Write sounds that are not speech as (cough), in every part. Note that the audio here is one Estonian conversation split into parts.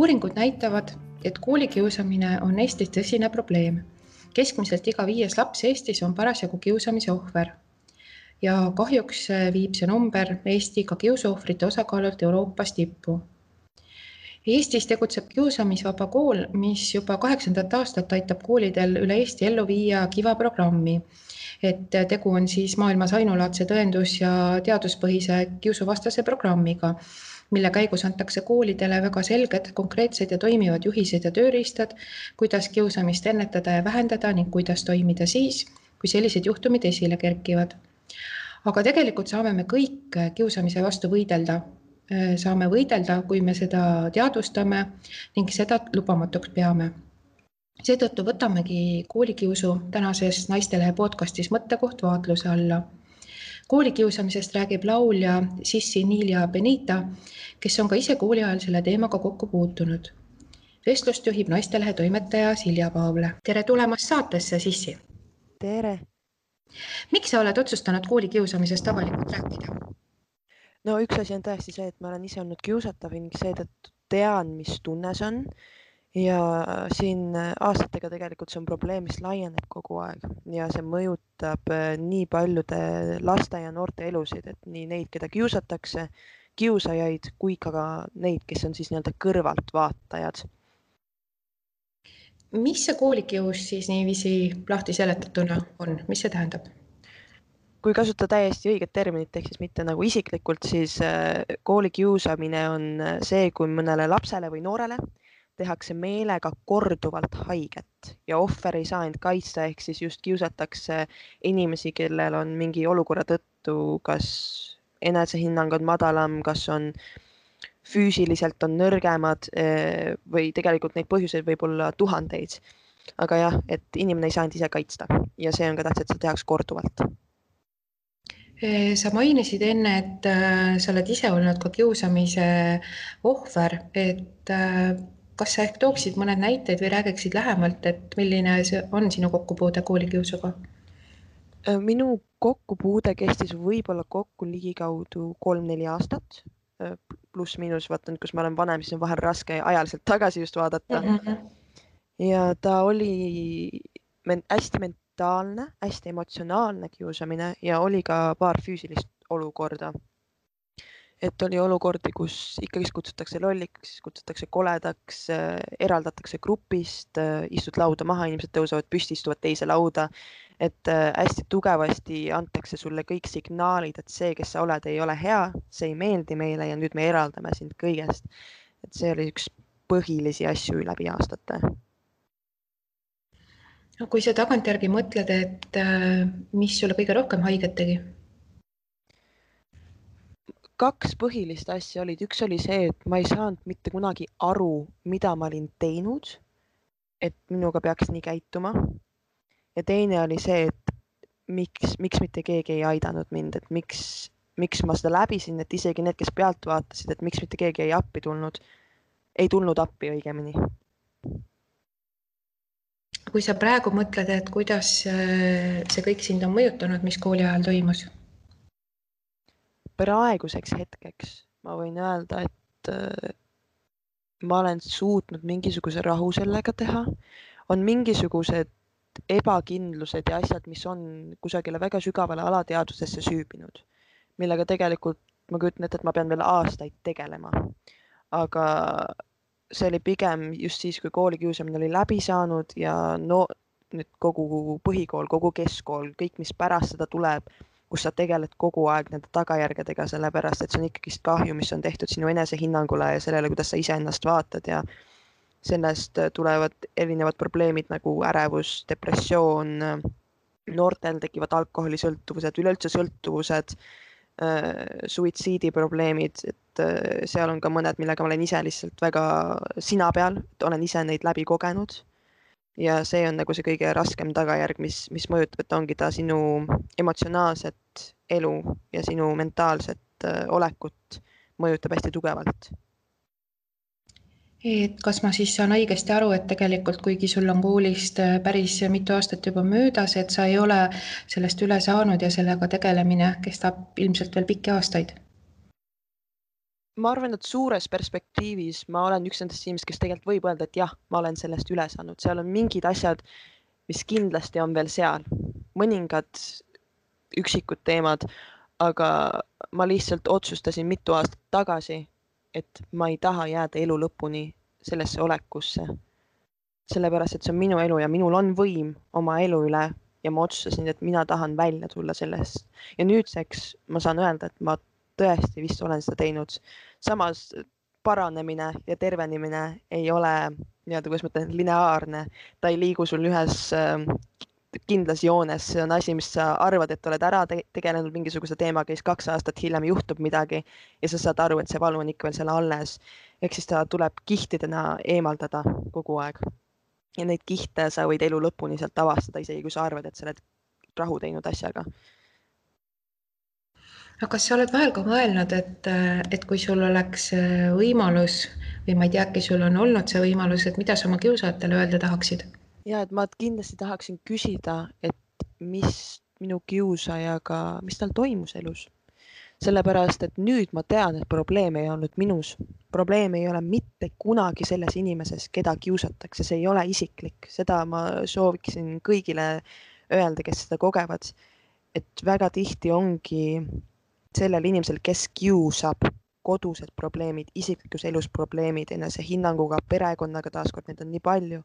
uuringud näitavad, et koolikiusamine on Eestis tõsine probleem. keskmiselt iga viies laps Eestis on parasjagu kiusamise ohver. ja kahjuks viib see number Eesti ka kiusuohvrite osakaalult Euroopas tippu. Eestis tegutseb kiusamisvaba kool, mis juba kaheksandat aastat aitab koolidel üle Eesti ellu viia Kiva programmi et tegu on siis maailmas ainulaadse tõendus- ja teaduspõhise kiusuvastase programmiga mille käigus antakse koolidele väga selged, konkreetsed ja toimivad juhised ja tööriistad, kuidas kiusamist ennetada ja vähendada ning kuidas toimida siis, kui sellised juhtumid esile kerkivad. aga tegelikult saame me kõik kiusamise vastu võidelda. saame võidelda, kui me seda teadvustame ning seda lubamatuks peame seetõttu võtamegi koolikiusu tänases Naistelehe podcastis mõttekoht vaatluse alla koolikiusamisest räägib laulja Sissi Niilia Benita, kes on ka ise kooli ajal selle teemaga kokku puutunud. vestlust juhib Naistelehe toimetaja Silja Paavle. tere tulemast saatesse, Sissi. tere. miks sa oled otsustanud koolikiusamisest avalikult rääkida? no üks asi on tõesti see, et ma olen ise olnud kiusatav ning seetõttu tean, mis tunne see on ja siin äh, aastatega tegelikult see on probleem, mis laieneb kogu aeg ja see mõjutab äh, nii paljude laste ja noorte elusid, et nii neid, keda kiusatakse, kiusajaid kui ka neid, kes on siis nii-öelda kõrvaltvaatajad. mis see koolikius siis niiviisi lahti seletatuna on, mis see tähendab? kui kasutada täiesti õiget terminit, ehk siis mitte nagu isiklikult, siis äh, koolikiusamine on see, kui mõnele lapsele või noorele tehakse meelega korduvalt haiget ja ohver ei saa end kaitsta, ehk siis just kiusatakse inimesi, kellel on mingi olukorra tõttu, kas enesehinnang on madalam, kas on füüsiliselt on nõrgemad eh, või tegelikult neid põhjuseid võib olla tuhandeid. aga jah, et inimene ei saa end ise kaitsta ja see on ka tähtis, et seda tehakse korduvalt eh, sa mainisid enne, et äh, sa oled ise olnud ka kiusamise ohver, et kas sa ehk tooksid mõned näited või räägiksid lähemalt, et milline see on sinu kokkupuude koolikiusuga? Äh, minu kokkupuude kestis võib-olla kokku ligikaudu kolm-neli aastat, äh, pluss-miinus, vaata nüüd, kus ma olen vanem, siis on vahel raske ajaliselt tagasi just vaadata mm. -hmm. ja ta oli men hästi mentaalne, hästi emotsionaalne kiusamine ja oli ka paar füüsilist olukorda et oli olukordi, kus ikkagist kutsutakse lolliks, kutsutakse koledaks, äh, eraldatakse grupist, äh, istud lauda maha, inimesed tõusevad püsti, istuvad teise lauda. et äh, hästi tugevasti antakse sulle kõik signaalid, et see, kes sa oled, ei ole hea, see ei meeldi meile ja nüüd me eraldame sind kõigest. et see oli üks põhilisi asju läbi aastate no kui sa tagantjärgi mõtled, et mis sulle kõige rohkem haiget tegi kaks põhilist asja olid, üks oli see, et ma ei saanud mitte kunagi aru, mida ma olin teinud. et minuga peaks nii käituma. ja teine oli see, et miks, miks mitte keegi ei aidanud mind, et miks, miks ma seda läbisin, et isegi need, kes pealt vaatasid, et miks mitte keegi ei appi tulnud, ei tulnud appi õigemini. kui sa praegu mõtled, et kuidas äh, see kõik sind on mõjutanud, mis kooli ajal toimus praeguseks hetkeks ma võin öelda, et äh, ma olen suutnud mingisuguse rahu sellega teha. on mingisugused ebakindlused ja asjad, mis on kusagile väga sügavale alateadvusesse süübinud, millega tegelikult ma kujutan ette, et ma pean veel aastaid tegelema. aga see oli pigem just siis, kui koolikiusamine oli läbi saanud ja no nüüd kogu põhikool, kogu keskkool, kõik, mis pärast seda tuleb kus sa tegeled kogu aeg nende tagajärgedega, sellepärast et see on ikkagist kahju, mis on tehtud sinu enesehinnangule ja sellele, kuidas sa iseennast vaatad ja sellest tulevad erinevad probleemid nagu ärevus, depressioon, noortel tekivad alkoholisõltuvused, üleüldse sõltuvused äh,, suitsiidiprobleemid, et äh, seal on ka mõned, millega ma olen ise lihtsalt väga sina peal, olen ise neid läbi kogenud ja see on nagu see kõige raskem tagajärg, mis, mis mõjutab, et ongi ta sinu emotsionaalset elu ja sinu mentaalset äh, olekut mõjutab hästi tugevalt. et kas ma siis saan õigesti aru, et tegelikult kuigi sul on koolist äh, päris mitu aastat juba möödas, et sa ei ole sellest üle saanud ja sellega tegelemine kestab ilmselt veel pikki aastaid? Ma arvan, et suures perspektiivis ma olen üks nendest inimest, kes tegelikult võib öelda, et jah, ma olen sellest üle saanud, seal on mingid asjad, mis kindlasti on veel seal, mõningad üksikud teemad, aga ma lihtsalt otsustasin mitu aastat tagasi, et ma ei taha jääda elu lõpuni sellesse olekusse. sellepärast, et see on minu elu ja minul on võim oma elu üle ja ma otsustasin, et mina tahan välja tulla sellest. Ja nüüdseks ma saan öelda, et ma tõesti vist olen seda teinud. samas paranemine ja tervenemine ei ole nii-öelda, kuidas ma ütlen, lineaarne, ta ei liigu sul ühes äh, kindlas joones, see on asi, mis sa arvad, et oled ära te tegelenud mingisuguse teemaga, siis kaks aastat hiljem juhtub midagi ja sa saad aru, et see valu on ikka veel seal alles. ehk siis ta tuleb kihtidena eemaldada kogu aeg. ja neid kihte sa võid elu lõpuni sealt avastada, isegi kui sa arvad, et sa oled rahu teinud asjaga aga kas sa oled vahel ka mõelnud, et, et kui sul oleks äh, võimalus või ma ei tea, äkki sul on olnud see võimalus, et mida sa oma kiusajatele öelda tahaksid? ja et ma kindlasti tahaksin küsida, et mis minu kiusajaga, mis tal toimus elus. sellepärast, et nüüd ma tean, et probleem ei olnud minus, probleem ei ole mitte kunagi selles inimeses, keda kiusatakse, see ei ole isiklik, seda ma sooviksin kõigile öelda, kes seda kogevad. et väga tihti ongi sellel inimesel, kes kiusab, kodused probleemid, isiklikus elus probleemid, enesehinnanguga, perekonnaga, taaskord neid on nii palju.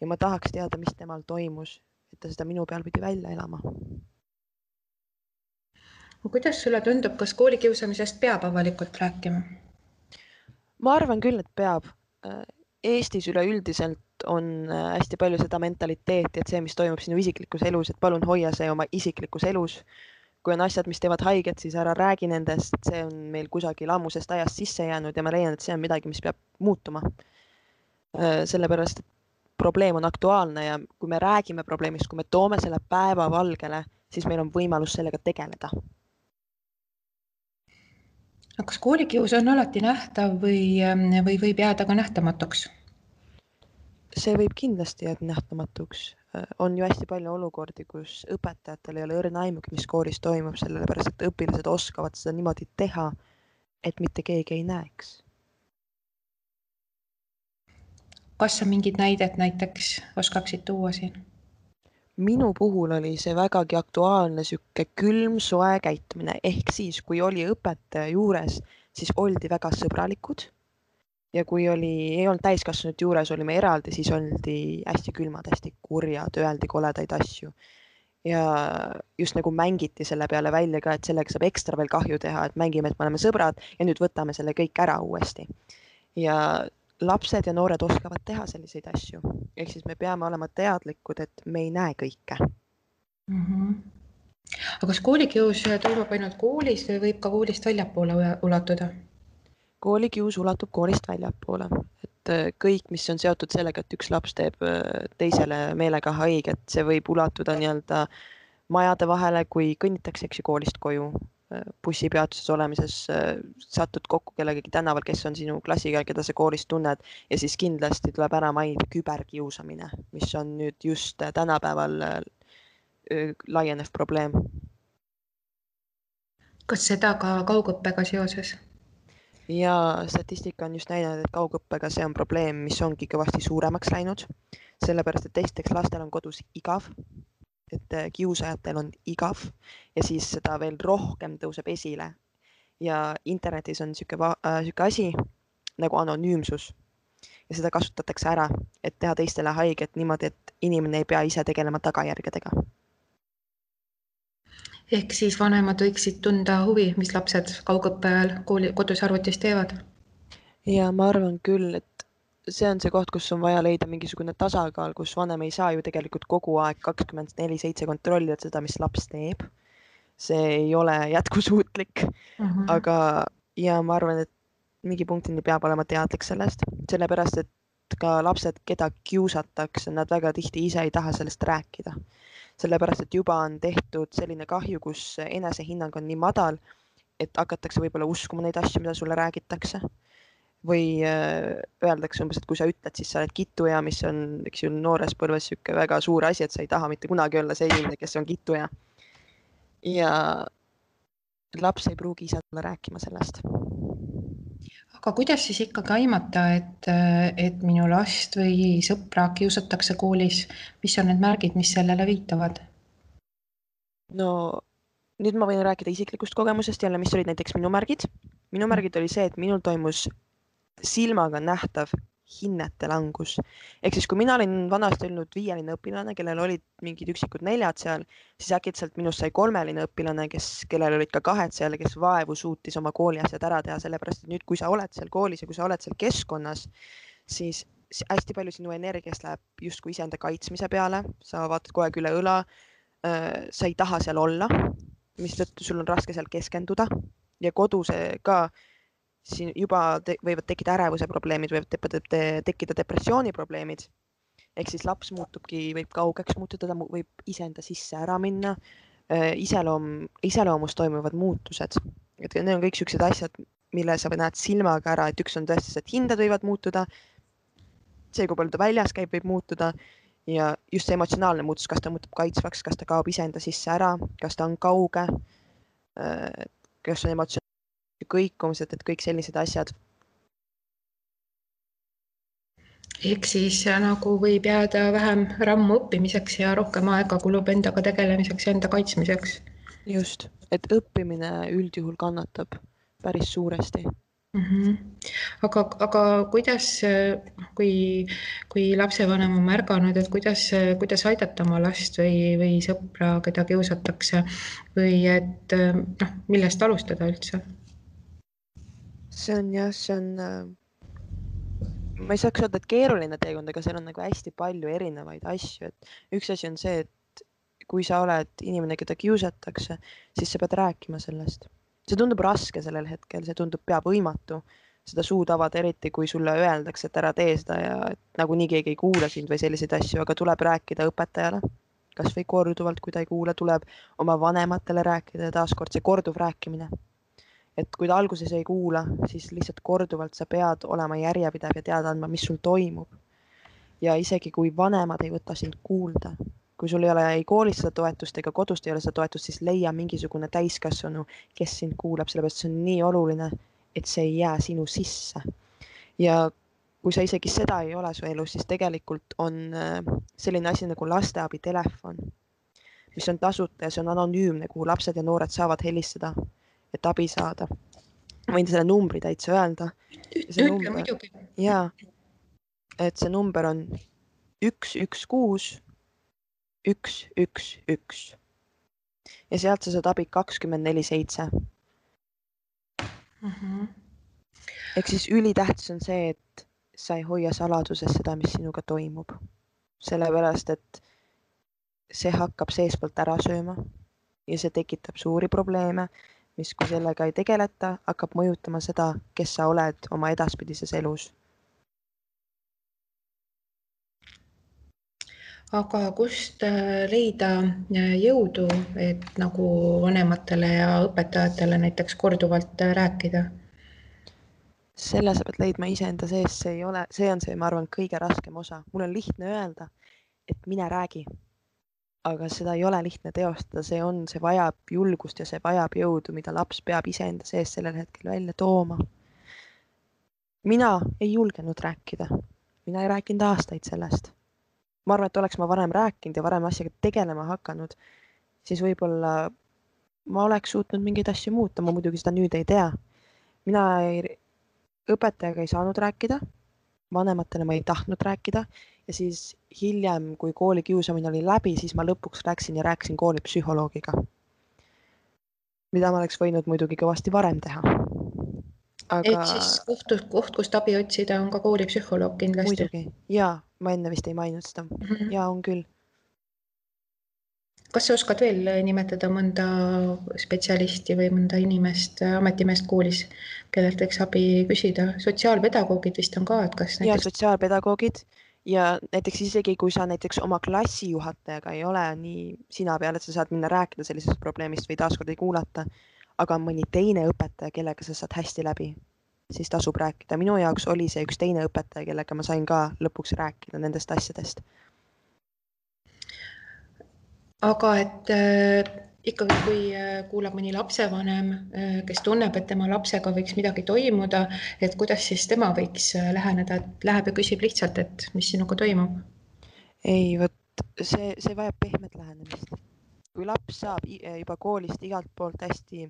ja ma tahaks teada, mis temal toimus, et ta seda minu peal pidi välja elama. kuidas sulle tundub, kas koolikiusamisest peab avalikult rääkima? ma arvan küll, et peab. Eestis üleüldiselt on hästi palju seda mentaliteeti, et see, mis toimub sinu isiklikus elus, et palun hoia see oma isiklikus elus kui on asjad, mis teevad haiget, siis ära räägi nendest, see on meil kusagil ammusest ajast sisse jäänud ja ma leian, et see on midagi, mis peab muutuma. Sellepärast, et probleem on aktuaalne ja kui me räägime probleemist, kui me toome selle päevavalgele, siis meil on võimalus sellega tegeleda. kas koolikius on alati nähtav või, või võib jääda ka nähtamatuks? See võib kindlasti jääda nähtamatuks Äh, on ju hästi palju olukordi, kus õpetajatel ei ole õrna aimugi, mis koolis toimub, sellepärast et õpilased oskavad seda niimoodi teha, et mitte keegi ei näeks. kas sa mingit näidet näiteks oskaksid tuua siin? minu puhul oli see vägagi aktuaalne sihuke külm, soe käitumine ehk siis, kui oli õpetaja juures, siis oldi väga sõbralikud ja kui oli, ei olnud täiskasvanute juures, olime eraldi, siis oldi hästi külmad, hästi kurjad, öeldi koledaid asju. ja just nagu mängiti selle peale välja ka, et sellega saab ekstra veel kahju teha, et mängime, et me oleme sõbrad ja nüüd võtame selle kõik ära uuesti. ja lapsed ja noored oskavad teha selliseid asju, ehk siis me peame olema teadlikud, et me ei näe kõike mm. -hmm. aga kas koolikius toimub ainult koolis või võib ka koolist väljapoole ulatuda? Koolikius ulatub koolist väljapoole, et äh, kõik, mis on seotud sellega, et üks laps teeb äh, teisele meelega haiget, see võib ulatuda nii-öelda majade vahele, kui kõnnitakse, eks ju, koolist koju, äh, bussipeatuses olemises, satud kokku kellegagi tänaval, kes on sinu klassiga, keda sa koolist tunned ja siis kindlasti tuleb ära mainida küberkiusamine, mis on nüüd just tänapäeval laienev probleem. kas seda ka kaugõppega seoses? Ja statistika on just näidanud, et kaugõppega see on probleem, mis ongi kõvasti suuremaks läinud, sellepärast et esiteks lastel on kodus igav, et äh, kiusajatel on igav ja siis seda veel rohkem tõuseb esile. ja internetis on niisugune äh, asi nagu anonüümsus. Ja seda kasutatakse ära, et teha teistele haiget niimoodi, et inimene ei pea ise tegelema tagajärgedega ehk siis vanemad võiksid tunda huvi, mis lapsed kaugõppe ajal kooli, kodus arvutis teevad. ja ma arvan küll, et see on see koht, kus on vaja leida mingisugune tasakaal, kus vanem ei saa ju tegelikult kogu aeg kakskümmend neli seitse kontrollida seda, mis laps teeb. see ei ole jätkusuutlik mm, -hmm. aga ja ma arvan, et mingi punktini peab olema teadlik sellest, sellepärast et ka lapsed, keda kiusatakse, nad väga tihti ise ei taha sellest rääkida sellepärast et juba on tehtud selline kahju, kus enesehinnang on nii madal, et hakatakse võib-olla uskuma neid asju, mida sulle räägitakse. või äh, öeldakse umbes, et kui sa ütled, siis sa oled kituja, mis on, eks ju, noores põlves niisugune väga suur asi, et sa ei taha mitte kunagi olla see inimene, kes on kituja. ja laps ei pruugi ise tulla rääkima sellest aga kuidas siis ikkagi aimata, et, et minu last või sõpra kiusatakse koolis, mis on need märgid, mis sellele viitavad? no nüüd ma võin rääkida isiklikust kogemusest jälle, mis olid näiteks minu märgid. minu märgid oli see, et minul toimus silmaga nähtav hinnete langus. ehk siis, kui mina olin vanasti olnud viieline õpilane, kellel olid mingid üksikud neljad seal, siis äkitselt minust sai kolmeline õpilane, kes, kellel olid ka kahed seal, kes vaevu suutis oma kooliasjad ära teha, sellepärast et nüüd, kui sa oled seal koolis ja kui sa oled seal keskkonnas, siis hästi palju sinu energiast läheb justkui iseenda kaitsmise peale, sa vaatad kogu aeg üle õla. Äh, sa ei taha seal olla, mistõttu sul on raske seal keskenduda ja kodus ka siin juba te võivad tekkida ärevuse probleemid, võivad te te tekkida depressiooni probleemid. ehk siis laps muutubki, võib kaugeks muutuda, ta võib iseenda sisse ära minna. Iseloom, iseloomus toimuvad muutused, et need on kõik siuksed asjad, mille sa näed silmaga ära, et üks on tõesti see, et hinded võivad muutuda. see, kui palju ta väljas käib, võib muutuda ja just see emotsionaalne muutus, kas ta muutub kaitsvaks, kas ta kaob iseenda sisse ära, kas ta on kauge. Kas on emotsioon kõikumised, et kõik sellised asjad. ehk siis nagu võib jääda vähem rammu õppimiseks ja rohkem aega kulub endaga tegelemiseks ja enda kaitsmiseks. just, et õppimine üldjuhul kannatab päris suuresti mm. -hmm. aga, aga kuidas, kui, kui lapsevanem on märganud, et kuidas, kuidas aidata oma last või, või sõpra, keda kiusatakse või et noh, millest alustada üldse? See on jah, see on äh,, ma ei saaks öelda, et keeruline teekond, aga seal on nagu hästi palju erinevaid asju, et üks asi on see, et kui sa oled inimene, keda kiusatakse, siis sa pead rääkima sellest. see tundub raske sellel hetkel, see tundub pea võimatu. Seda suud avada, eriti kui sulle öeldakse, et ära tee seda ja nagunii keegi ei kuula sind või selliseid asju, aga tuleb rääkida õpetajale, kasvõi korduvalt, kui ta ei kuula, tuleb oma vanematele rääkida ja taaskord see korduv rääkimine et kui ta alguses ei kuula, siis lihtsalt korduvalt sa pead olema järjepidev ja teada andma, mis sul toimub. ja isegi kui vanemad ei võta sind kuulda, kui sul ei ole ei koolis seda toetust ega kodust ei ole seda toetust, siis leia mingisugune täiskasvanu, kes sind kuulab, sellepärast see on nii oluline, et see ei jää sinu sisse. ja kui sa isegi seda ei ole su elus, siis tegelikult on äh, selline asi nagu lasteabitelefon, mis on tasuta ja see on anonüümne, kuhu lapsed ja noored saavad helistada et abi saada. võin selle numbri täitsa öelda. ütle muidugi. ja, et see number on üks, üks, kuus, üks, üks, üks. ja sealt sa saad abi kakskümmend neli, seitse. Mhm. ehk siis ülitähtis on see, et sa ei hoia saladuses seda, mis sinuga toimub. sellepärast, et see hakkab seestpoolt ära sööma ja see tekitab suuri probleeme mis, kui sellega ei tegeleta, hakkab mõjutama seda, kes sa oled oma edaspidises elus. aga kust äh, leida äh, jõudu, et nagu vanematele ja õpetajatele näiteks korduvalt äh, rääkida? selle sa pead leidma iseenda sees, see ei ole, see on see, ma arvan, kõige raskem osa. mul on lihtne öelda, et mine räägi aga seda ei ole lihtne teostada, see on, see vajab julgust ja see vajab jõudu, mida laps peab iseenda sees sellel hetkel välja tooma. mina ei julgenud rääkida, mina ei rääkinud aastaid sellest. ma arvan, et oleks ma varem rääkinud ja varem asjaga tegelema hakanud, siis võib-olla ma oleks suutnud mingeid asju muuta, ma muidugi seda nüüd ei tea. mina ei, õpetajaga ei saanud rääkida, vanematele ma ei tahtnud rääkida ja siis hiljem, kui koolikiusamine oli läbi, siis ma lõpuks läksin ja rääkisin koolipsühholoogiga. mida ma oleks võinud muidugi kõvasti varem teha. Aga... et siis koht, koht, kust abi otsida, on ka koolipsühholoog kindlasti. muidugi ja ma enne vist ei maininud seda mm -hmm. ja on küll. kas sa oskad veel nimetada mõnda spetsialisti või mõnda inimest, ametimeest koolis, kellelt võiks abi küsida? sotsiaalpedagoogid vist on ka, et kas näiteks.... ja sotsiaalpedagoogid ja näiteks isegi, kui sa näiteks oma klassijuhatajaga ei ole nii sina peal, et sa saad minna rääkida sellisest probleemist või taaskord ei kuulata, aga mõni teine õpetaja, kellega sa saad hästi läbi, siis tasub rääkida. minu jaoks oli see üks teine õpetaja, kellega ma sain ka lõpuks rääkida nendest asjadest. aga et ikkagi, kui äh, kuulab mõni lapsevanem, äh, kes tunneb, et tema lapsega võiks midagi toimuda, et kuidas siis tema võiks äh, läheneda, et läheb ja küsib lihtsalt, et mis sinuga toimub? ei, vot see, see vajab pehmet lähenemist. kui laps saab juba koolist igalt poolt hästi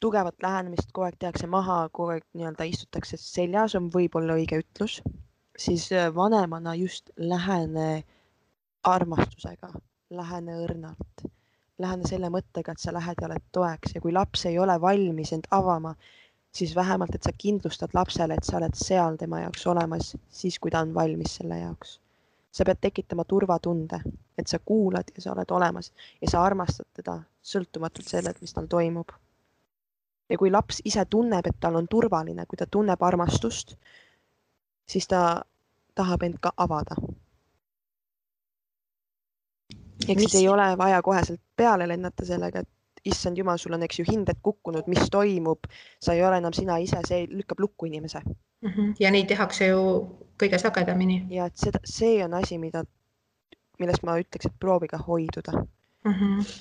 tugevat lähenemist, kogu aeg tehakse maha, kogu aeg nii-öelda istutakse seljas, on võib-olla õige ütlus, siis vanemana just lähene armastusega, lähene õrnalt lähene selle mõttega, et sa lähed ja oled toeks ja kui laps ei ole valmis end avama, siis vähemalt, et sa kindlustad lapsele, et sa oled seal tema jaoks olemas, siis kui ta on valmis selle jaoks. sa pead tekitama turvatunde, et sa kuulad ja sa oled olemas ja sa armastad teda sõltumatult sellelt, mis tal toimub. ja kui laps ise tunneb, et tal on turvaline, kui ta tunneb armastust, siis ta tahab end ka avada ehk siis ei ole vaja koheselt peale lennata sellega, et issand jumal, sul on, eks ju, hinded kukkunud, mis toimub, sa ei ole enam sina ise, see lükkab lukku inimese mm. -hmm. ja neid tehakse ju kõige sagedamini. ja et seda, see on asi, mida, millest ma ütleks, et proovige hoiduda mm. -hmm.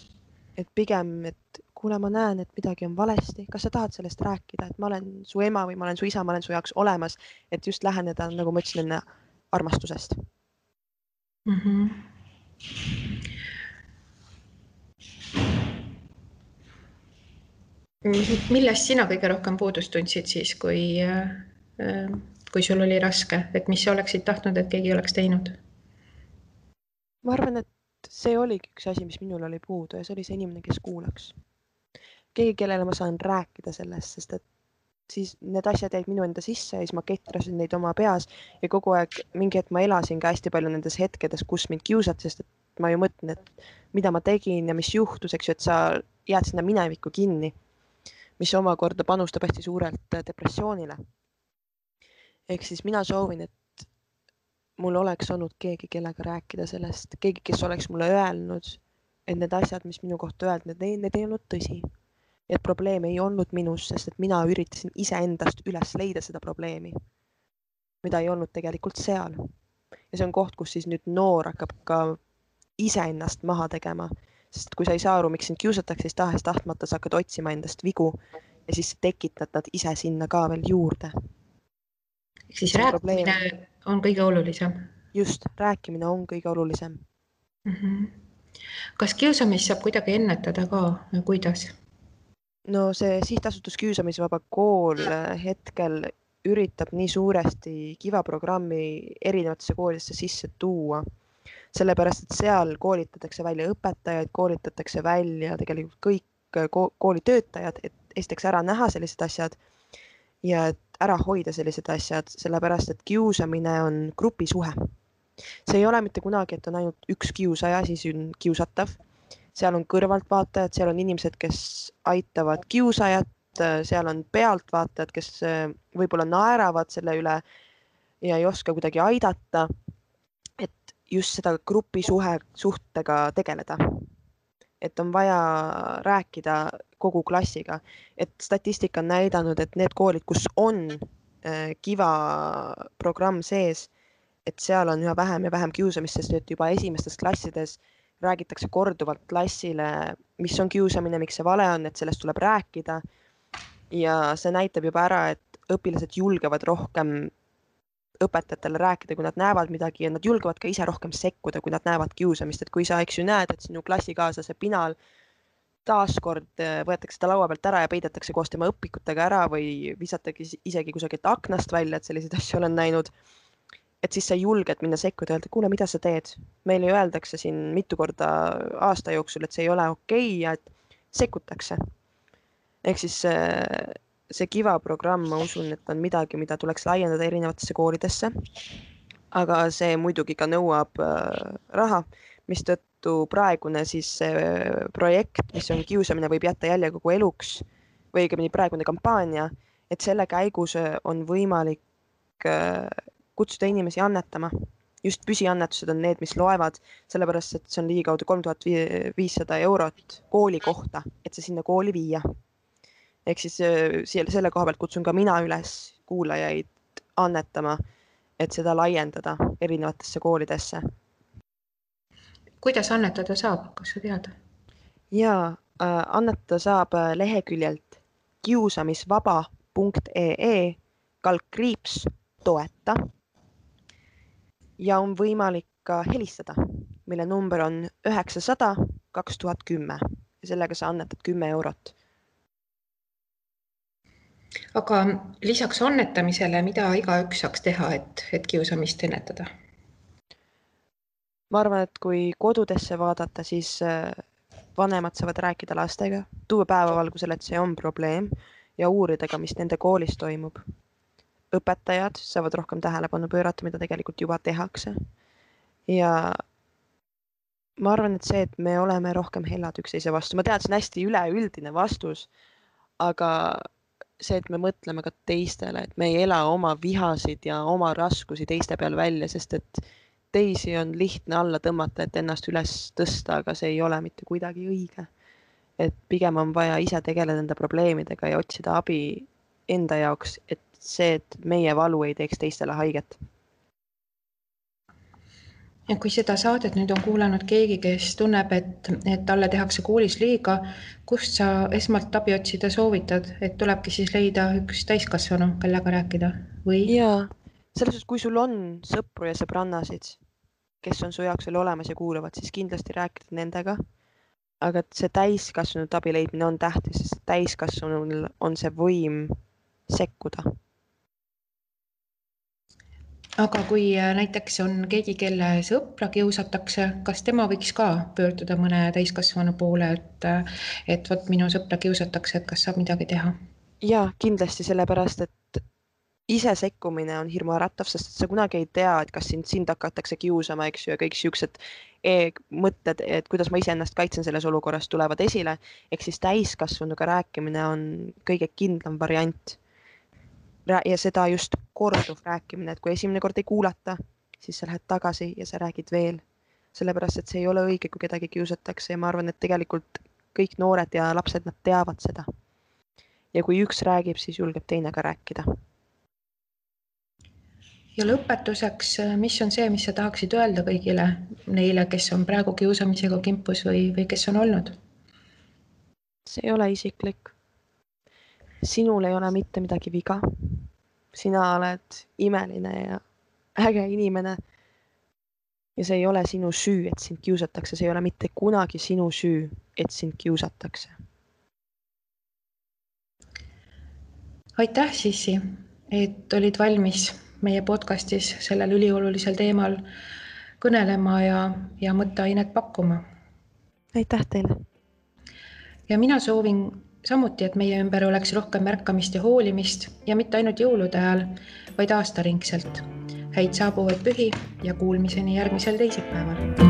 et pigem, et kuule, ma näen, et midagi on valesti, kas sa tahad sellest rääkida, et ma olen su ema või ma olen su isa, ma olen su jaoks olemas, et just läheneda, nagu ma ütlesin enne, armastusest mm. -hmm millest sina kõige rohkem puudust tundsid siis, kui, äh, kui sul oli raske, et mis sa oleksid tahtnud, et keegi oleks teinud? ma arvan, et see oligi üks asi, mis minul oli puudu ja see oli see inimene, kes kuulaks. keegi, kellele ma saan rääkida sellest, sest et siis need asjad jäid minu enda sisse ja siis ma ketrasin neid oma peas ja kogu aeg mingi hetk ma elasin ka hästi palju nendes hetkedes, kus mind kiusati, sest et ma ju mõtlen, et mida ma tegin ja mis juhtus, eks ju, et sa jääd sinna minevikku kinni, mis omakorda panustab hästi suurelt depressioonile. ehk siis mina soovin, et mul oleks olnud keegi, kellega rääkida sellest, keegi, kes oleks mulle öelnud, et need asjad, mis minu kohta öeldi, need, need ei olnud tõsi. et probleem ei olnud minus, sest et mina üritasin iseendast üles leida seda probleemi, mida ei olnud tegelikult seal. ja see on koht, kus siis nüüd noor hakkab ka iseennast maha tegema, sest kui sa ei saa aru, miks sind kiusatakse, siis tahes-tahtmata sa hakkad otsima endast vigu ja siis tekitad nad ise sinna ka veel juurde. ehk siis rääkimine probleem. on kõige olulisem. just, rääkimine on kõige olulisem mm. -hmm. kas kiusamist saab kuidagi ennetada ka, kuidas? no see sihtasutus Kiusamisvaba Kool hetkel üritab nii suuresti Kiva programmi erinevatesse koolidesse sisse tuua sellepärast et seal koolitatakse välja õpetajaid, koolitatakse välja tegelikult kõik äh, koolitöötajad, et esiteks ära näha sellised asjad ja et ära hoida sellised asjad, sellepärast et kiusamine on grupisuhe. see ei ole mitte kunagi, et on ainult üks kiusaja, siis on kiusatav. seal on kõrvaltvaatajad, seal on inimesed, kes aitavad kiusajat, seal on pealtvaatajad, kes äh, võib-olla naeravad selle üle ja ei oska kuidagi aidata just seda grupisuhe, suhtega tegeleda. et on vaja rääkida kogu klassiga, et statistika on näidanud, et need koolid, kus on äh, Kiva programm sees, et seal on üha vähem ja vähem kiusamist, sest et juba esimestes klassides räägitakse korduvalt klassile, mis on kiusamine, miks see vale on, et sellest tuleb rääkida. ja see näitab juba ära, et õpilased julgevad rohkem õpetajatele rääkida, kui nad näevad midagi ja nad julgevad ka ise rohkem sekkuda, kui nad näevad kiusamist, et kui sa, eks ju, näed, et sinu klassikaaslase Pinal taaskord äh, võetakse ta laua pealt ära ja peidetakse koos tema õpikutega ära või visatakse isegi kusagilt aknast välja, et selliseid (laughs) asju olen näinud. et siis sa julged minna sekkuda öelda, kuule, mida sa teed. meile ju öeldakse siin mitu korda aasta jooksul, et see ei ole okei okay ja et sekkutakse. ehk siis äh, see Kiva programm, ma usun, et on midagi, mida tuleks laiendada erinevatesse koolidesse. aga see muidugi ka nõuab äh, raha, mistõttu praegune siis äh, projekt, mis on Kiusamine võib jätta jälje kogu eluks või õigemini praegune kampaania, et selle käigus äh, on võimalik kutsuda inimesi annetama just püsiannetused on need, mis loevad, sellepärast et see on ligikaudu kolm tuhat viissada eurot kooli kohta, et see sinna kooli viia ehk siis äh, selle koha pealt kutsun ka mina üles kuulajaid annetama, et seda laiendada erinevatesse koolidesse. kuidas annetada saab, kas sa tead? ja äh, annetada saab äh, leheküljelt kiusamisvaba.ee kaldkriips toeta. ja on võimalik ka helistada, mille number on üheksasada kaks tuhat kümme ja sellega sa annetad kümme eurot. Aga lisaks annetamisele, mida igaüks saaks teha, et, et kiusamist ennetada? ma arvan, et kui kodudesse vaadata, siis äh, vanemad saavad rääkida lastega, tuua päevavalgusele, et see on probleem ja uurida ka, mis nende koolis toimub. õpetajad saavad rohkem tähelepanu pöörata, mida tegelikult juba tehakse. ja ma arvan, et see, et me oleme rohkem hellad üksteise vastu, ma tean, see on hästi üleüldine vastus, aga see, et me mõtleme ka teistele, et me ei ela oma vihasid ja oma raskusi teiste peal välja, sest et teisi on lihtne alla tõmmata, et ennast üles tõsta, aga see ei ole mitte kuidagi õige. et pigem on vaja ise tegeleda enda probleemidega ja otsida abi enda jaoks, et see, et meie valu ei teeks teistele haiget. Ja kui seda saadet nüüd on kuulanud keegi, kes tunneb, et, et talle tehakse koolis liiga, kust sa esmalt abi otsida soovitad, et tulebki siis leida üks täiskasvanu, kellega rääkida või? jaa selles suhtes, kui sul on sõpru ja sõbrannasid, kes on su jaoks veel olemas ja kuulavad, siis kindlasti rääkida nendega. aga see täiskasvanute abi leidmine on tähtis, sest täiskasvanul on see võim sekkuda. Aga kui äh, näiteks on keegi, kelle sõpra kiusatakse, kas tema võiks ka pöörduda mõne täiskasvanu poole, et, äh, et vot minu sõpra kiusatakse, et kas saab midagi teha? ja kindlasti sellepärast, et ise sekkumine on hirmuäratav, sest sa kunagi ei tea, et kas sind, sind hakatakse kiusama, eks ju, ja kõik siuksed e mõtted, et kuidas ma iseennast kaitsen selles olukorras, tulevad esile. ehk siis täiskasvanuga rääkimine on kõige kindlam variant. Ja seda just korduv rääkimine, et kui esimene kord ei kuulata, siis sa lähed tagasi ja sa räägid veel. sellepärast, et see ei ole õige, kui kedagi kiusatakse ja ma arvan, et tegelikult kõik noored ja lapsed, nad teavad seda. ja kui üks räägib, siis julgeb teine ka rääkida ja lõpetuseks, mis on see, mis sa tahaksid öelda kõigile neile, kes on praegu kiusamisega kimpus või, või kes on olnud? see ei ole isiklik. Sinul ei ole mitte midagi viga. sina oled imeline ja äge inimene. ja see ei ole sinu süü, et sind kiusatakse, see ei ole mitte kunagi sinu süü, et sind kiusatakse. aitäh, Sissi, et olid valmis meie podcastis sellel üliolulisel teemal kõnelema ja, ja mõtteainet pakkuma. aitäh teile. ja mina soovin samuti, et meie ümber oleks rohkem märkamist ja hoolimist ja mitte ainult jõulude ajal, vaid aastaringselt. häid saabuvaid pühi ja kuulmiseni järgmisel teisipäeval